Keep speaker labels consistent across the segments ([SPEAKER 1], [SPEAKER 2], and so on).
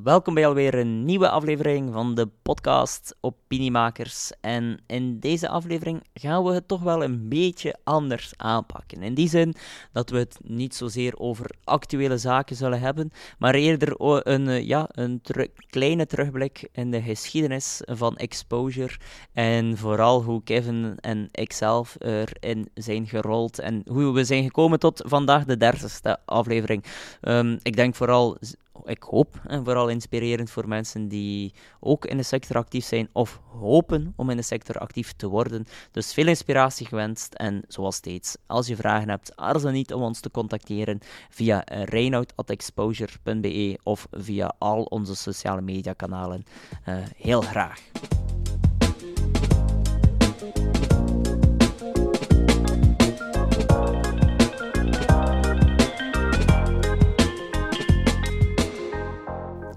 [SPEAKER 1] Welkom bij alweer een nieuwe aflevering van de podcast Opiniemakers. En in deze aflevering gaan we het toch wel een beetje anders aanpakken. In die zin dat we het niet zozeer over actuele zaken zullen hebben, maar eerder een, eh, ja, een kleine terugblik in de geschiedenis van exposure. En vooral hoe Kevin en ikzelf erin zijn gerold en hoe we zijn gekomen tot vandaag de dertigste aflevering. Um, ik denk vooral ik hoop, en vooral inspirerend voor mensen die ook in de sector actief zijn of hopen om in de sector actief te worden. Dus veel inspiratie gewenst en zoals steeds, als je vragen hebt, aarzel niet om ons te contacteren via reinoud.exposure.be of via al onze sociale media kanalen. Uh, heel graag.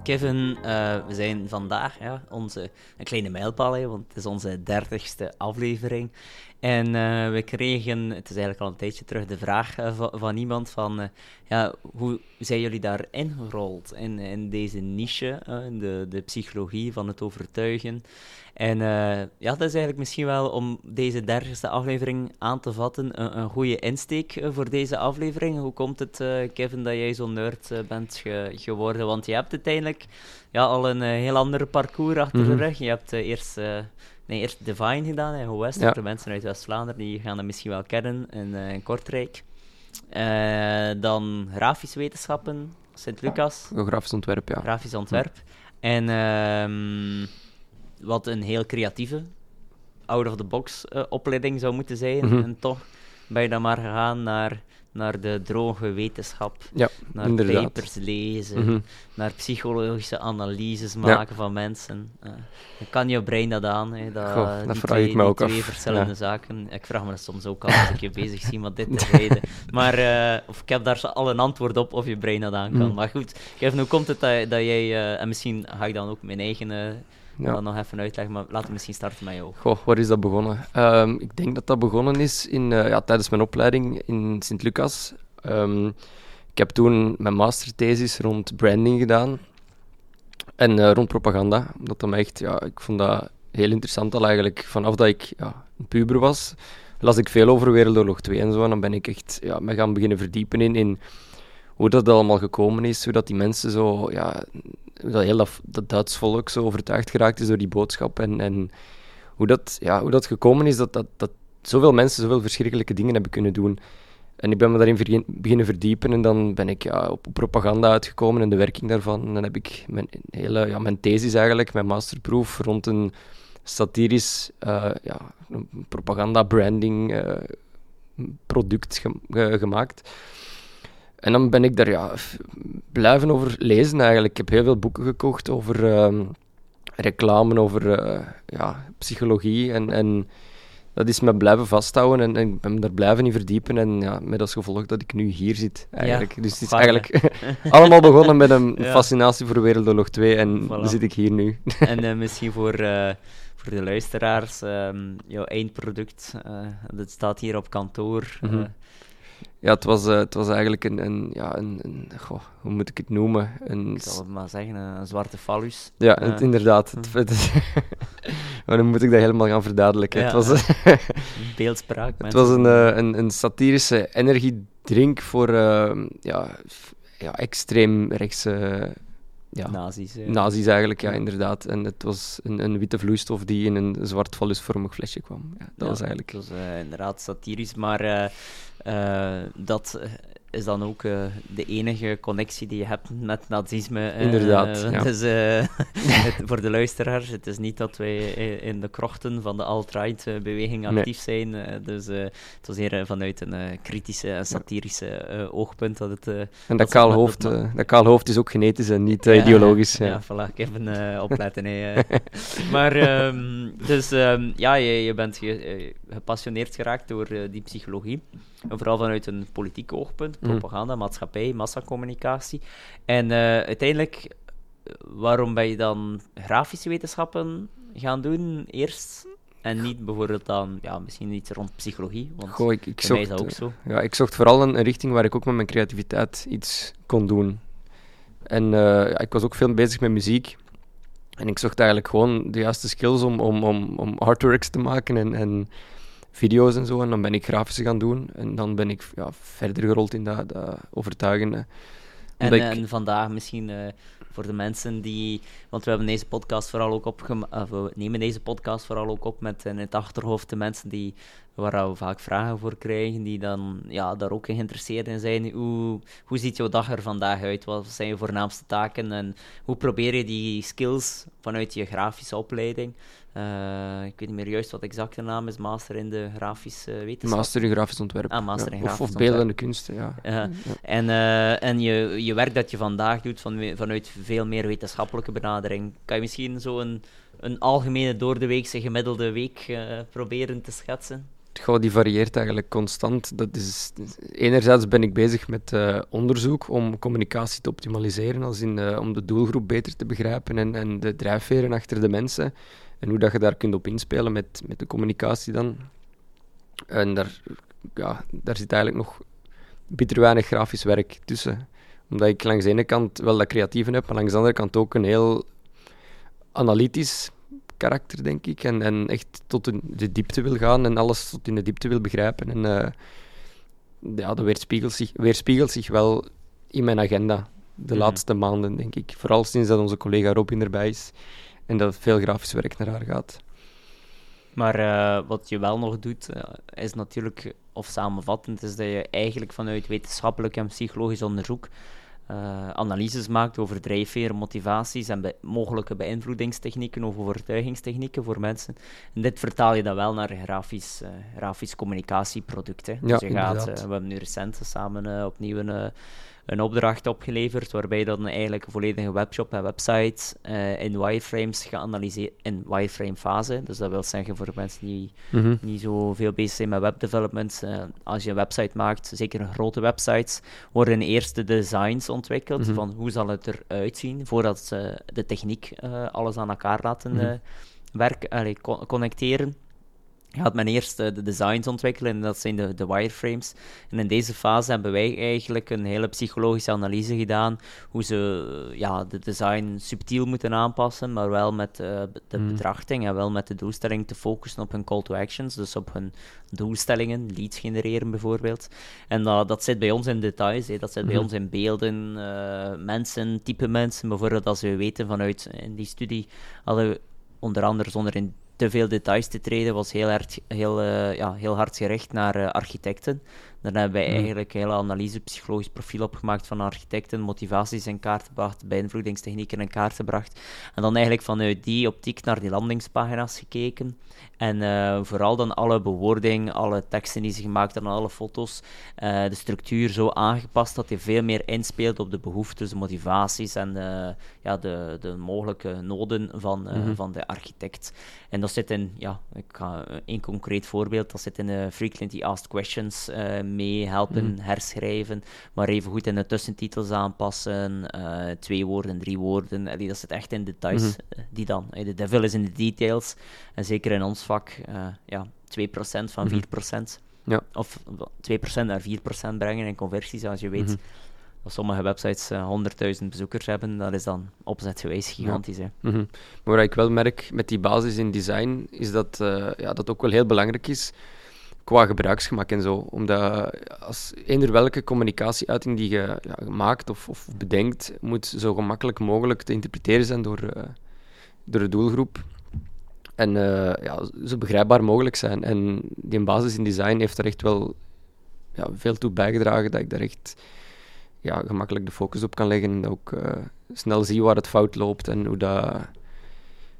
[SPEAKER 1] Kevin, uh, we zijn vandaag ja, onze, een kleine mijlpaal, want het is onze dertigste aflevering. En uh, we kregen, het is eigenlijk al een tijdje terug, de vraag uh, van, van, iemand van, ja, hoe zijn jullie daarin gerold in, in deze niche, in de, de psychologie van het overtuigen? En ja, dat is eigenlijk misschien wel om deze dertigste aflevering aan te vatten, een, een goede insteek voor deze aflevering. Hoe komt het, Kevin, dat jij zo'n nerd bent ge geworden? Want je hebt uiteindelijk ja, al een heel ander parcours achter de mhm. rug. Je hebt eerst, nee, eerst Divine gedaan in West. Ja. De mensen uit West-Vlaanderen die gaan dat misschien wel kennen in, in Kortrijk. dan grafische wetenschappen, Sint-Lucas.
[SPEAKER 2] Grafisch ontwerp, ja.
[SPEAKER 1] Grafisch ontwerp. En... ehm wat een heel creatieve, out-of-the-box uh, opleiding zou moeten zijn. Mhm. En toch ben je dan maar gegaan naar, naar de droge wetenschap,
[SPEAKER 2] ja,
[SPEAKER 1] naar papers lezen, mhm. naar psychologische analyses maken van mensen. Uh, dan kan je brein dat aan, hè, dat,
[SPEAKER 2] Goh,
[SPEAKER 1] dat
[SPEAKER 2] die twee, die
[SPEAKER 1] twee verschillende zaken. Ik vraag me dat soms ook al als ik je bezig zie met dit te reden. Maar, uh, of ik heb daar al een antwoord op of je brein dat aan kan. Mhm. Maar goed, Kevin, hoe komt het dat, dat jij, en misschien ga ik dan ook mijn eigen ja. dat nog even uitleggen, maar laten we misschien starten met jou.
[SPEAKER 2] Goh, waar is dat begonnen? Ehm, ik denk dat dat begonnen is in, uh, ja, tijdens mijn opleiding in Sint-Lucas. Um, ik heb toen mijn masterthesis rond branding gedaan en uh, rond propaganda. Dat dat echt, ja, ik vond dat heel interessant al eigenlijk. Vanaf dat ik ja, een puber was, las ik veel over Wereldoorlog 2 en zo. En dan ben ik echt ja, me gaan beginnen verdiepen in, in hoe dat allemaal gekomen is, hoe dat die mensen zo, ja, dat heel dat, dat Duits volk zo overtuigd geraakt is door die boodschap en, en hoe, dat, ja, hoe dat gekomen is dat, dat, dat zoveel mensen zoveel verschrikkelijke dingen hebben kunnen doen. En ik ben me daarin beginnen verdiepen en dan ben ik ja, op propaganda uitgekomen en de werking daarvan. En dan heb ik mijn, hele, ja, mijn thesis eigenlijk, mijn masterproef rond een satirisch uh, ja, propaganda-branding uh, product gemaakt. En dan ben ik daar ja, blijven over lezen eigenlijk. Ik heb heel veel boeken gekocht over uh, reclame, over uh, ja, psychologie. En, en dat is me blijven vasthouden en, en ik ben me daar blijven in verdiepen. En ja, met als gevolg dat ik nu hier zit eigenlijk. dus het is eigenlijk allemaal begonnen met een fascinatie voor Wereldoorlog 2 en dan zit ik hier nu.
[SPEAKER 1] en uh, misschien voor voor de luisteraars, um, jouw eindproduct, uh, dat staat hier op kantoor. Mm -hmm.
[SPEAKER 2] Ja, het was, uh, het was eigenlijk een, een, ja, een, een goh, hoe moet ik het noemen? Een,
[SPEAKER 1] ik zal het maar zeggen, een zwarte fallus.
[SPEAKER 2] Ja, het, inderdaad. Het, hm. het, maar dan moet ik dat helemaal gaan verduidelijken. Ja, het was,
[SPEAKER 1] beeldspraak.
[SPEAKER 2] Het was een, uh, een, een satirische energiedrink voor uh, ja, ja, extreem rechtse
[SPEAKER 1] ja, nazi's.
[SPEAKER 2] Nazi's eigenlijk, ja, inderdaad. En het was een, een witte vloeistof die in een zwart vallusvormig flesje kwam. Ja, dat was eigenlijk...
[SPEAKER 1] Het was inderdaad satirisch, maar uh, dat is dan ook uh, de enige connectie die je hebt met nazisme.
[SPEAKER 2] Uh, Inderdaad. Ja.
[SPEAKER 1] Dus, het, voor de luisteraars, het is niet dat wij in de krochten van de alt-right-beweging actief zijn. dus het was hier vanuit een kritische en satirische oogpunt dat het.
[SPEAKER 2] en dat, kaal, hoofd, dat kaal hoofd is ook genetisch en niet ideologisch.
[SPEAKER 1] Ja, ja voilà, ik even opletten. maar, um, dus um, ja, je, je bent ge, gepassioneerd geraakt door die psychologie. Vooral vanuit een politiek oogpunt, mhm. propaganda, maatschappij, massacommunicatie. En uh, uiteindelijk, waarom ben je dan grafische wetenschappen gaan doen eerst? En niet bijvoorbeeld dan, ja, misschien iets rond psychologie, want
[SPEAKER 2] Goh, ik, ik zocht, ook zo. Ja, ik zocht vooral een, richting waar ik ook met mijn creativiteit iets kon doen. En uh, ja, ik was ook veel bezig met muziek. En ik zocht eigenlijk gewoon de juiste skills om, om, om, om artworks te maken en, en video's en zo. En dan ben ik grafische gaan doen. En dan ben ik ja, verder gerold in dat, dat overtuigende.
[SPEAKER 1] En, en, vandaag misschien uh, voor de mensen die. Want we hebben deze podcast vooral ook opgemaakt. We nemen deze podcast vooral ook op met in het achterhoofd de mensen die waar we vaak vragen voor krijgen, die dan ja, daar ook geïnteresseerd in zijn. Hoe, hoe ziet jouw dag er vandaag uit? Wat zijn je voornaamste taken? En hoe probeer je die skills vanuit je grafische opleiding? Uh, ik weet niet meer juist wat exact de naam is, master in de grafische wetenschap.
[SPEAKER 2] Master in grafisch ontwerp.
[SPEAKER 1] Ah, master in grafisch
[SPEAKER 2] of, of beeldende kunsten, ja.
[SPEAKER 1] ja. En, uh, en je, je werk dat je vandaag doet van, vanuit veel meer wetenschappelijke benadering, kan je misschien zo een, een algemene door de weekse gemiddelde week proberen te schetsen?
[SPEAKER 2] Goh, die varieert eigenlijk constant. Dat is, enerzijds ben ik bezig met uh, onderzoek om communicatie te optimaliseren, als in, uh, om de doelgroep beter te begrijpen en, en de drijfveren achter de mensen. En hoe dat je daar kunt op inspelen met, met de communicatie dan. En daar, ja, daar zit eigenlijk nog bitter weinig grafisch werk tussen. Omdat ik langs de ene kant wel dat creatieve heb, maar langs de andere kant ook een heel analytisch karakter, denk ik. En, en echt tot de, de, diepte wil gaan en alles tot in de diepte wil begrijpen. En uh, ja, dat weerspiegelt zich, weerspiegelt zich wel in mijn agenda de mhm. laatste maanden, denk ik. Vooral sinds dat onze collega Robin erbij is en dat veel grafisch werk naar haar gaat.
[SPEAKER 1] Maar uh, wat je wel nog doet, uh, is natuurlijk, of samenvattend, is dat je eigenlijk vanuit wetenschappelijk en psychologisch onderzoek uh, analyses maakt over drijfveren, motivaties en mogelijke beïnvloedingstechnieken of overtuigingstechnieken voor mensen. En dit vertaal je dan wel naar grafisch, uh, grafisch communicatieproduct. Hè. Dus je gaat, we hebben nu recent samen opnieuw een een opdracht opgeleverd waarbij dan eigenlijk een volledige webshop en website uh, in wireframes geanalyseerd, in wireframe fase. Dus dat wil zeggen voor mensen die mm niet zo veel bezig zijn met webdevelopment, uh, als je een website maakt, zeker grote websites, worden eerst de designs ontwikkeld mhm. van hoe zal het eruit zien voordat ze de techniek uh, alles aan elkaar laten mm werken, connecteren gaat men eerst de designs ontwikkelen en dat zijn de, de wireframes. En in deze fase hebben wij eigenlijk een hele psychologische analyse gedaan hoe ze ja, de design subtiel moeten aanpassen, maar wel met uh, de mm. betrachting en wel met de doelstelling te focussen op hun call to actions, dus op hun doelstellingen, leads genereren bijvoorbeeld. En dat, dat zit bij ons in details, dat zit bij mhm. ons in beelden, uh, mensen, type mensen. Bijvoorbeeld als we weten vanuit in die studie hadden we onder andere zonder in te veel details te treden, was heel, hard, heel, uh, ja, heel hard gericht naar uh, architecten. Dan hebben wij mm. eigenlijk een hele analyse, psychologisch profiel opgemaakt van architecten, motivaties in kaart gebracht, beïnvloedingstechnieken in kaart gebracht. En dan eigenlijk vanuit die optiek naar die landingspagina's gekeken. En uh, vooral dan alle bewoording, alle teksten die ze gemaakt hebben, alle foto's, uh, de structuur zo aangepast dat hij veel meer inspeelt op de behoeftes, de motivaties en de, ja, de, de mogelijke noden van, uh, mm -hmm. van de architect. En dat zit in, ja, ik ga een concreet voorbeeld, dat zit in de frequently asked questions mee helpen mm. herschrijven, maar even goed in de tussentitels aanpassen, uh, twee woorden, drie woorden, Allee, dat zit echt in details, mm -hmm. die dan. De devil is in de details, en zeker in ons vak, uh, ja, 2% van 4%. Mm -hmm. Ja. Of 2% naar 4% brengen in conversies, als je weet... Mm -hmm. Als sommige websites uh, 100.000 bezoekers hebben, dat is dan opzetgewijs gigantisch. Ja.
[SPEAKER 2] Mm -hmm. Maar wat ik wel merk met die basis in design, is dat uh, ja, dat ook wel heel belangrijk is qua gebruiksgemak en zo. Omdat als eender welke communicatieuiting die je maakt of, of, bedenkt, moet zo gemakkelijk mogelijk te interpreteren zijn door, uh, door de doelgroep. En uh, ja, zo begrijpbaar mogelijk zijn. En die basis in design heeft er echt wel ja, veel toe bijgedragen dat ik daar echt ja, gemakkelijk de focus op kan leggen. En ook uh, snel zie waar het fout loopt en hoe, dat,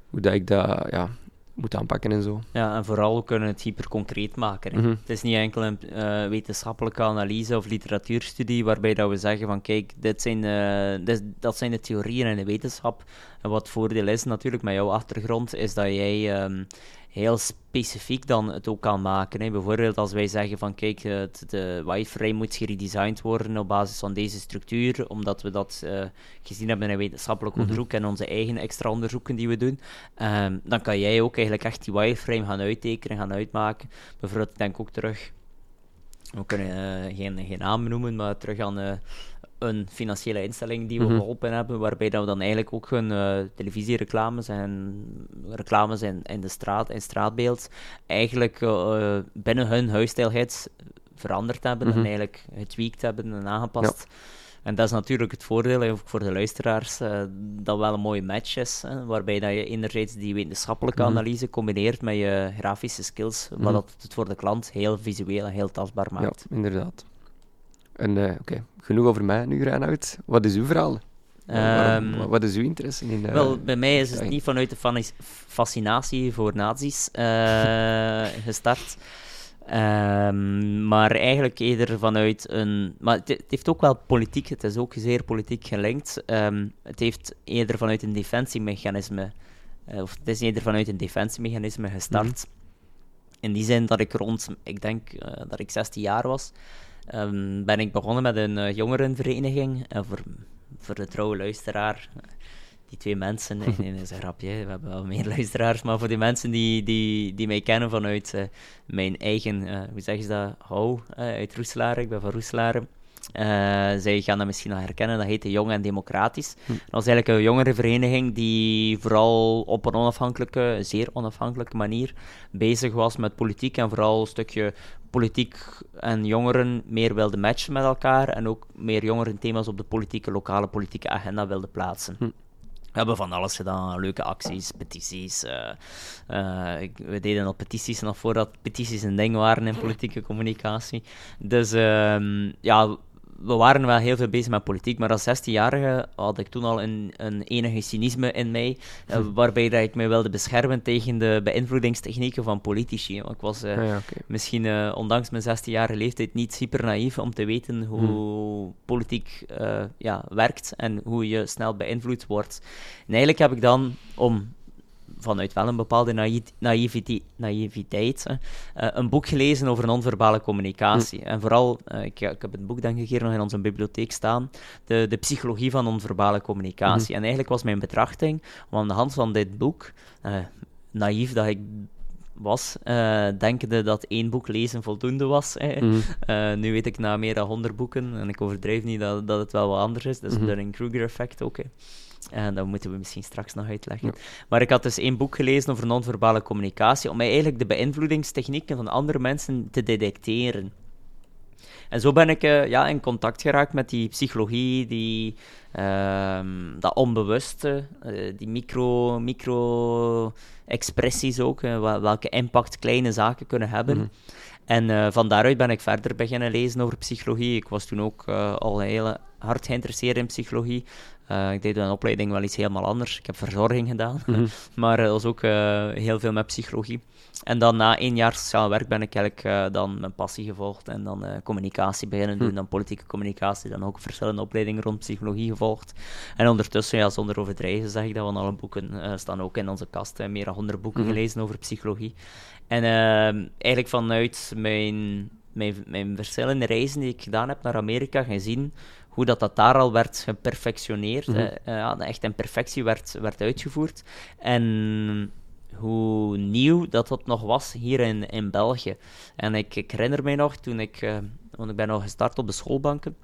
[SPEAKER 2] hoe dat ik dat ja, moet aanpakken en zo.
[SPEAKER 1] Ja, en vooral kunnen het hyper concreet maken. Mm -hmm. Het is niet enkel een uh, wetenschappelijke analyse of literatuurstudie waarbij dat we zeggen van kijk, dit zijn, uh, dit, dat zijn de theorieën in de wetenschap. En wat voordeel is natuurlijk met jouw achtergrond, is dat jij um, heel specifiek dan het ook kan maken. Hè. Bijvoorbeeld als wij zeggen van kijk, het, de wireframe moet geredesigned worden op basis van deze structuur, omdat we dat uh, gezien hebben in wetenschappelijk mhm. onderzoek en onze eigen extra onderzoeken die we doen, um, dan kan jij ook eigenlijk echt die wireframe gaan uittekenen, gaan uitmaken. Bijvoorbeeld, ik denk ook terug, we kunnen uh, geen, geen namen noemen, maar terug aan uh, een financiële instelling die we
[SPEAKER 2] Mhm.
[SPEAKER 1] geholpen hebben, waarbij dat we dan eigenlijk ook hun eh, televisiereclames en reclames in, in de straat, in straatbeeld, eigenlijk eh, binnen hun huisstijlheid veranderd hebben
[SPEAKER 2] Mhm.
[SPEAKER 1] en eigenlijk getweakt hebben en aangepast. En dat is natuurlijk het voordeel, ook voor de luisteraars, eh, dat wel een mooie match is, hè, waarbij dat je enerzijds die wetenschappelijke
[SPEAKER 2] Mhm.
[SPEAKER 1] analyse combineert met je grafische skills,
[SPEAKER 2] Mhm.
[SPEAKER 1] wat dat het voor de klant heel visueel en heel tastbaar maakt.
[SPEAKER 2] Ja, inderdaad. En eh, oké, genoeg over mij nu, Reinoud. Wat is uw verhaal?
[SPEAKER 1] Ehm,
[SPEAKER 2] wat is uw interesse in... eh,
[SPEAKER 1] Wel, bij mij is het
[SPEAKER 2] ja.
[SPEAKER 1] niet vanuit de fascinatie voor nazi's eh, gestart. Ehm, maar eigenlijk eerder vanuit een. Maar het, het heeft ook wel politiek, het is ook zeer politiek gelinkt. Ehm, het heeft eerder vanuit een defensiemechanisme. of het is eerder vanuit een defensiemechanisme gestart. In die zin dat ik rond, ik denk dat ik 16 jaar was, ehm, ben ik begonnen met een eh, jongerenvereniging. En voor, voor de trouwe luisteraar, eh, die twee mensen, nee, nee, dat is een grapje, we hebben wel meer luisteraars, maar voor die mensen die, die, die mij kennen vanuit eh, mijn eigen, eh, hoe zeggen ze dat, hou, eh, uit Roeselare, ik ben van Roeselare. Eh, zij gaan dat misschien nog herkennen, dat heette Jong en Democratisch.
[SPEAKER 2] Hm.
[SPEAKER 1] Dat was eigenlijk een jongerenvereniging die vooral op een onafhankelijke, zeer onafhankelijke manier bezig was met politiek en vooral een stukje politiek en jongeren meer wilde matchen met elkaar en ook meer jongeren thema's op de politieke, lokale politieke agenda wilde plaatsen.
[SPEAKER 2] Hm.
[SPEAKER 1] We hebben van alles gedaan, leuke acties, petities. eh, eh, we deden al petities nog voordat petities een ding waren in politieke communicatie. Dus ehm, ja, we waren wel heel veel bezig met politiek, maar als 16-jarige had ik toen al een, een enige cynisme in mij, eh, waarbij dat ik mij wilde beschermen tegen de beïnvloedingstechnieken van politici. Want ik was eh,
[SPEAKER 2] Ah, ja,
[SPEAKER 1] misschien, eh, ondanks mijn 16-jarige leeftijd, niet super naïef om te weten hoe politiek eh, ja, werkt en hoe je snel beïnvloed wordt. En eigenlijk heb ik dan, om vanuit wel een bepaalde naï- naïvite- naïviteit, hè, eh, een boek gelezen over non-verbale communicatie. En vooral, eh, ik, ik heb het boek dan een keer nog in onze bibliotheek staan, de, de psychologie van non-verbale communicatie. En eigenlijk was mijn betrachting om aan de hand van dit boek, eh, naïef dat ik was, denkende dat één boek lezen voldoende was. hè. Eh, nu weet ik na meer dan 100 boeken, en ik overdrijf niet dat, dat het wel wat anders is, dat is
[SPEAKER 2] Mhm.
[SPEAKER 1] het Dunning-Kruger-effect ook. hè. En dat moeten we misschien straks nog uitleggen.
[SPEAKER 2] Ja.
[SPEAKER 1] Maar ik had dus één boek gelezen over non-verbale communicatie, om mij eigenlijk de beïnvloedingstechnieken van andere mensen te detecteren. En zo ben ik eh, ja, in contact geraakt met die psychologie, die, ehm, dat onbewuste, eh, die micro, micro-expressies ook, eh, wel- welke impact kleine zaken kunnen hebben.
[SPEAKER 2] Mhm.
[SPEAKER 1] En eh, van daaruit ben ik verder beginnen lezen over psychologie. Ik was toen ook eh, al heel hard geïnteresseerd in psychologie. Eh, ik deed een opleiding wel iets helemaal anders. Ik heb verzorging gedaan,
[SPEAKER 2] Mhm.
[SPEAKER 1] maar dat was ook eh, heel veel met psychologie. En dan na één jaar sociaal werk ben ik eigenlijk eh, dan mijn passie gevolgd en dan communicatie beginnen doen,
[SPEAKER 2] Hm.
[SPEAKER 1] dan politieke communicatie, dan ook verschillende opleidingen rond psychologie gevolgd. En ondertussen, ja, zonder overdrijven zeg ik dat, want alle boeken staan ook in onze kast. meer dan 100 boeken
[SPEAKER 2] Mhm.
[SPEAKER 1] gelezen over psychologie. En ehm, eigenlijk vanuit mijn, mijn, mijn verschillende reizen die ik gedaan heb naar Amerika, gezien hoe dat, dat daar al werd geperfectioneerd,
[SPEAKER 2] Mhm.
[SPEAKER 1] hè, eh, echt in perfectie werd, werd uitgevoerd. En hoe nieuw dat dat nog was hier in, in België. En ik, ik herinner mij nog, toen ik, eh, want ik ben al gestart op de schoolbanken,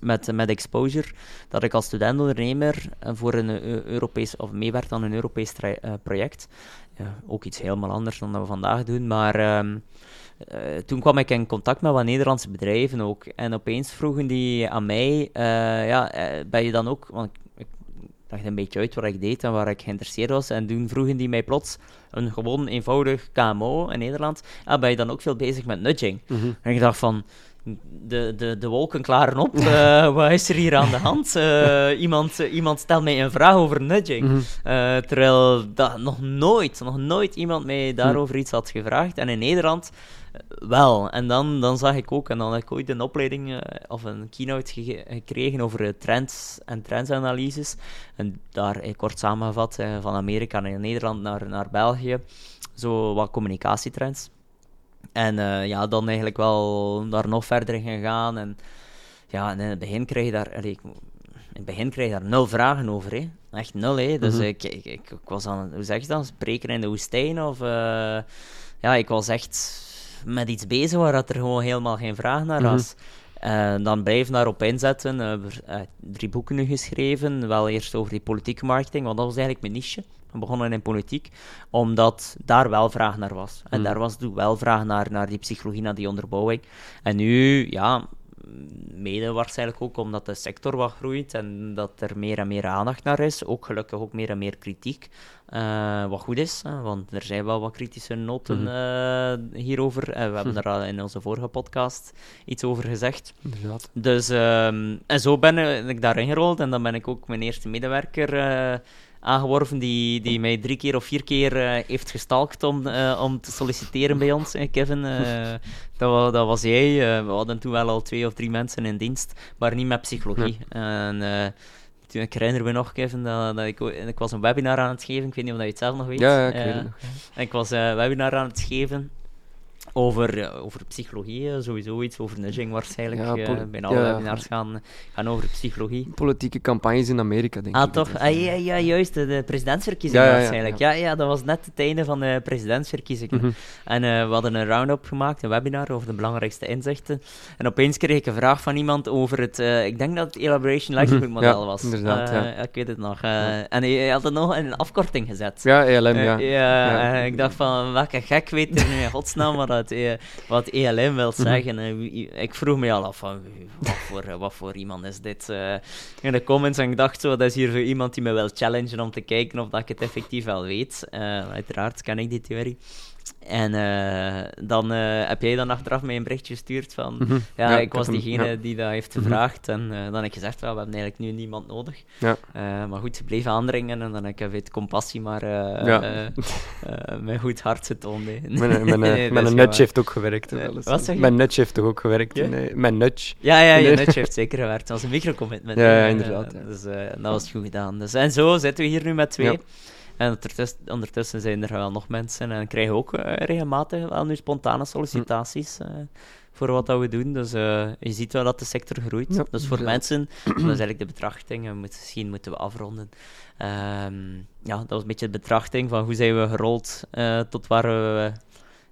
[SPEAKER 1] met, met Exposure, dat ik als studentondernemer eh, voor een eh, Europees, of meewerkte aan een Europees eh, project. Ja, ook iets helemaal anders dan dat we vandaag doen, maar ehm, eh, toen kwam ik in contact met wat Nederlandse bedrijven ook. En opeens vroegen die aan mij, ja, ben je dan ook, want ik, ik dacht een beetje uit wat ik deed en waar ik geïnteresseerd was, en toen vroegen die mij plots een gewoon eenvoudig KMO in Nederland, ah, ben je dan ook veel bezig met nudging?
[SPEAKER 2] Mhm.
[SPEAKER 1] En ik dacht van, de, de, de wolken klaren op. eh, wat is er hier aan de hand? Eh, iemand, iemand stelt mij een vraag over nudging.
[SPEAKER 2] Mhm.
[SPEAKER 1] Eh, terwijl dat nog nooit, nog nooit iemand mij daarover iets had gevraagd. En in Nederland wel. En dan, dan zag ik ook, en dan heb ik ooit een opleiding of een keynote gekregen over trends en trendsanalyses. En daar, kort samengevat, van Amerika naar Nederland naar, naar België. Zo wat communicatietrends. En eh, ja, dan eigenlijk wel daar nog verder in gegaan. En ja, en in het begin kreeg je daar... allee, ik, in het begin kreeg je daar nul vragen over, hè. Echt nul, hè. Dus
[SPEAKER 2] Mhm.
[SPEAKER 1] ik, ik, ik, ik was aan... Hoe zeg je dat? Spreken in de woestijn, of... eh, ja, ik was echt met iets bezig waar dat er gewoon helemaal geen vraag naar
[SPEAKER 2] Mhm.
[SPEAKER 1] was. Uh, dan blijven daarop inzetten. Uh, drie boeken nu geschreven. Wel eerst over die politieke marketing, want dat was eigenlijk mijn niche. We begonnen in politiek, omdat daar wel vraag naar was. En mm. daar was wel vraag naar, naar die psychologie, naar die onderbouwing. En nu, ja, mede waarschijnlijk ook omdat de sector wat groeit en dat er meer en meer aandacht naar is. Ook gelukkig ook meer en meer kritiek. Uh, wat goed is, want er zijn wel wat kritische noten uh, hierover. Uh, we hebben er al in onze vorige podcast iets over gezegd.
[SPEAKER 2] Inderdaad.
[SPEAKER 1] Dus, um, en zo ben ik daarin gerold en dan ben ik ook mijn eerste medewerker aangeworven die, die mij drie keer of vier keer uh, heeft gestalkt om, uh, om te solliciteren bij ons, Kevin. Uh, dat, dat, was jij. we hadden toen wel al twee of drie mensen in dienst, maar niet met psychologie. En, toen, ik herinner me nog, Kevin, dat, dat ik, ik was een webinar aan het geven. Ik weet niet of je het zelf nog weet.
[SPEAKER 2] Ja, ja ik weet het nog.
[SPEAKER 1] Ik was een webinar aan het geven over, over psychologie, sowieso iets over nudging waarschijnlijk. Ja, uh, bijna alle webinars gaan, gaan over psychologie.
[SPEAKER 2] Politieke campagnes in Amerika, denk
[SPEAKER 1] ah,
[SPEAKER 2] ik.
[SPEAKER 1] Toch? Ah, ja, ja, juist, de, presidentsverkiezingen waarschijnlijk. Ja ja. dat was net het einde van de presidentsverkiezingen. Mhm. En uh, we hadden een round-up gemaakt, een webinar over de belangrijkste inzichten. En opeens kreeg ik een vraag van iemand over het, ik denk dat het Elaboration Likelihood mhm. model was.
[SPEAKER 2] inderdaad, ja.
[SPEAKER 1] Ik weet het nog. En hij had het nog in een afkorting gezet.
[SPEAKER 2] Ja, ELM, ja.
[SPEAKER 1] ja, ik dacht van, welke gek weet er nu in godsnaam wat wat, e, wat ELM wil mhm. zeggen. ik vroeg me al af van wat voor, wat voor iemand is dit uh, in de comments. En ik dacht zo, dat is hier voor iemand die me wil challengen om te kijken of dat ik het effectief wel weet. Uiteraard ken ik die theorie. En uh, dan uh, heb jij dan achteraf mij een berichtje gestuurd van... Mm -hmm. ja, ja, ik was diegene ja. die dat heeft mhm. gevraagd. En uh, dan heb ik gezegd, well, we hebben eigenlijk nu niemand nodig.
[SPEAKER 2] Ja.
[SPEAKER 1] maar goed, ze bleven aandringen en dan heb ik het compassie maar met goed hart getoond.
[SPEAKER 2] Mijn, mijn, nee, mijn nudge heeft ook gewerkt.
[SPEAKER 1] Wat zeg je?
[SPEAKER 2] Mijn nudge heeft toch ook gewerkt? Ja? Nee, mijn nudge.
[SPEAKER 1] Ja, ja, je nudge heeft zeker gewerkt. Dat was een microcommitment.
[SPEAKER 2] Ja, ja inderdaad.
[SPEAKER 1] Dus dat was goed gedaan. Dus, en zo zitten we hier nu met twee. En ondertussen, zijn er wel nog mensen en krijgen ook uh, regelmatig wel nu spontane sollicitaties uh, voor wat dat we doen. Dus uh, je ziet wel dat de sector groeit. Ja, dus voor ja. mensen, dat is eigenlijk de betrachting, misschien moeten we afronden. Um, ja, dat was een beetje de betrachting van hoe zijn we gerold tot waar we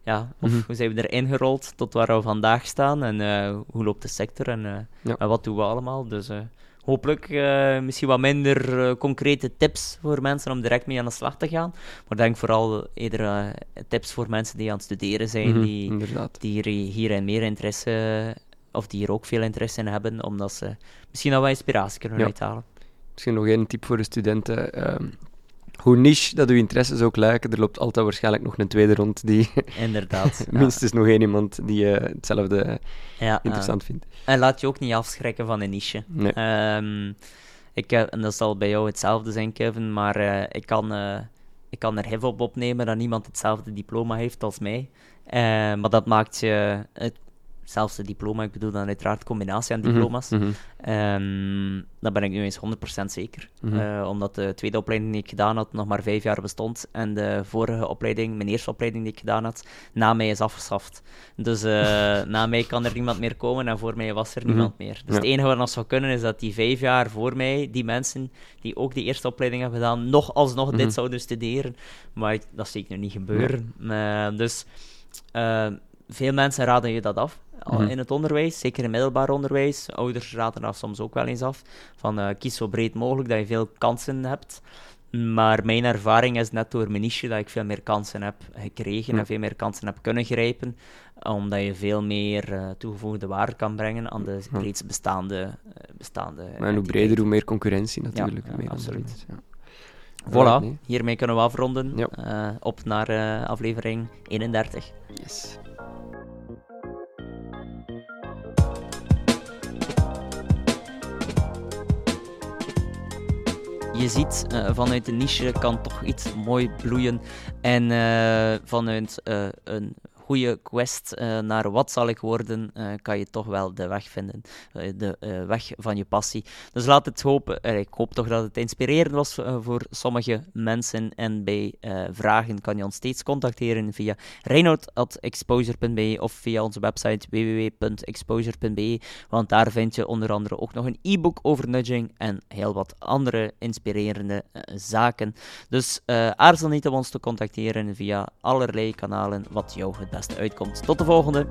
[SPEAKER 1] ja, of mm-hmm. hoe zijn we erin gerold tot waar we vandaag staan en hoe loopt de sector en, ja. en, wat doen we allemaal. Dus hopelijk uh, misschien wat minder uh, concrete tips voor mensen om direct mee aan de slag te gaan. Maar denk vooral eerder uh, tips voor mensen die aan het studeren zijn,
[SPEAKER 2] mm -hmm,
[SPEAKER 1] die, die hier en meer interesse, of die hier ook veel interesse in hebben, omdat ze misschien al wat inspiratie kunnen ja. uithalen.
[SPEAKER 2] Misschien nog één tip voor de studenten. Ehm, hoe niche dat uw interesses ook lijken, er loopt altijd waarschijnlijk nog een tweede rond die...
[SPEAKER 1] Inderdaad.
[SPEAKER 2] minstens nog één iemand die uh, hetzelfde ja, interessant uh, vindt.
[SPEAKER 1] En laat je ook niet afschrikken van een niche.
[SPEAKER 2] Nee.
[SPEAKER 1] Um, ik, en dat zal bij jou hetzelfde zijn, Kevin, maar uh, ik, kan, ik kan er heel op opnemen dat niemand hetzelfde diploma heeft als mij. maar dat maakt je... Het, zelfs de diploma, ik bedoel dan uiteraard combinatie aan mhm, diploma's. Mm -hmm. dat ben ik nu eens 100% zeker. Mm -hmm. uh, omdat de tweede opleiding die ik gedaan had nog maar vijf jaar bestond. En de vorige opleiding, mijn eerste opleiding die ik gedaan had, na mij is afgeschaft. Dus uh, na mij kan er niemand meer komen en voor mij was er mm -hmm. niemand meer. Dus ja. het enige wat nog zou kunnen is dat die vijf jaar voor mij, die mensen die ook die eerste opleiding hebben gedaan, nog alsnog dit mhm. zouden studeren. Maar dat zie ik nu niet gebeuren. Ja. dus veel mensen raden je dat af. Mhm. in het onderwijs, zeker in middelbaar onderwijs. Ouders raden dat soms ook wel eens af. Van uh, kies zo breed mogelijk, dat je veel kansen hebt. Maar mijn ervaring is net door mijn niche dat ik veel meer kansen heb gekregen en veel meer kansen heb kunnen grijpen, omdat je veel meer uh, toegevoegde waarde kan brengen aan de reeds bestaande, uh, bestaande
[SPEAKER 2] Maar hoe breder, hoe meer concurrentie natuurlijk.
[SPEAKER 1] Ja, ja absoluut. Ja. Voilà, hiermee kunnen we afronden. Uh, op naar aflevering 31.
[SPEAKER 2] Yes.
[SPEAKER 1] Je ziet, uh, vanuit de niche kan toch iets mooi bloeien. En uh, vanuit uh, een goede quest uh, naar wat zal ik worden, uh, kan je toch wel de weg vinden. Uh, de weg van je passie. Dus laat het hopen. ik hoop toch dat het inspirerend was voor sommige mensen. En bij vragen kan je ons steeds contacteren via reinoud.exposure.be of via onze website www.exposure.be. Want daar vind je onder andere ook nog een e-book over nudging en heel wat andere inspirerende zaken. Dus aarzel niet om ons te contacteren via allerlei kanalen wat jou het beste uitkomt. Tot de volgende!